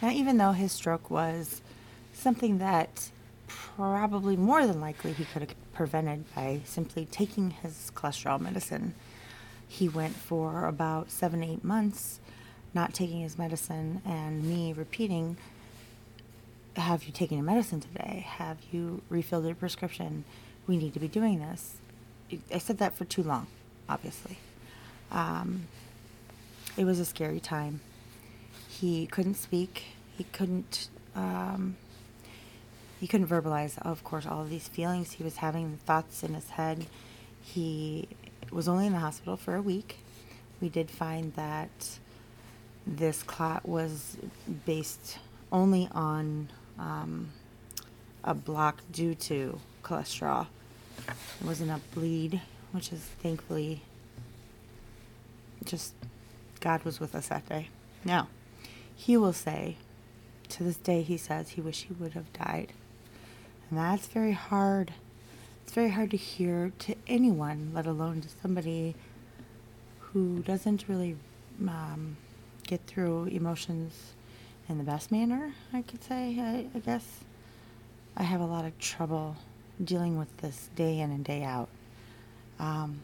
Now, even though his stroke was something that probably more than likely he could have prevented by simply taking his cholesterol medicine, he went for about seven, eight months not taking his medicine, and me repeating, Have you taken your medicine today? Have you refilled your prescription? We need to be doing this. I said that for too long, obviously. Um, it was a scary time. He couldn't speak. He couldn't. Um, he couldn't verbalize, of course, all of these feelings he was having, the thoughts in his head. He was only in the hospital for a week. We did find that this clot was based only on um, a block due to cholesterol. It wasn't a bleed, which is thankfully just God was with us that day. Now, he will say, to this day, he says he wish he would have died. And that's very hard. It's very hard to hear to anyone, let alone to somebody who doesn't really um, get through emotions in the best manner, I could say, I, I guess. I have a lot of trouble dealing with this day in and day out. Um,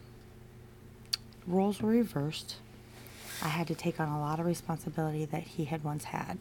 roles were reversed. I had to take on a lot of responsibility that he had once had.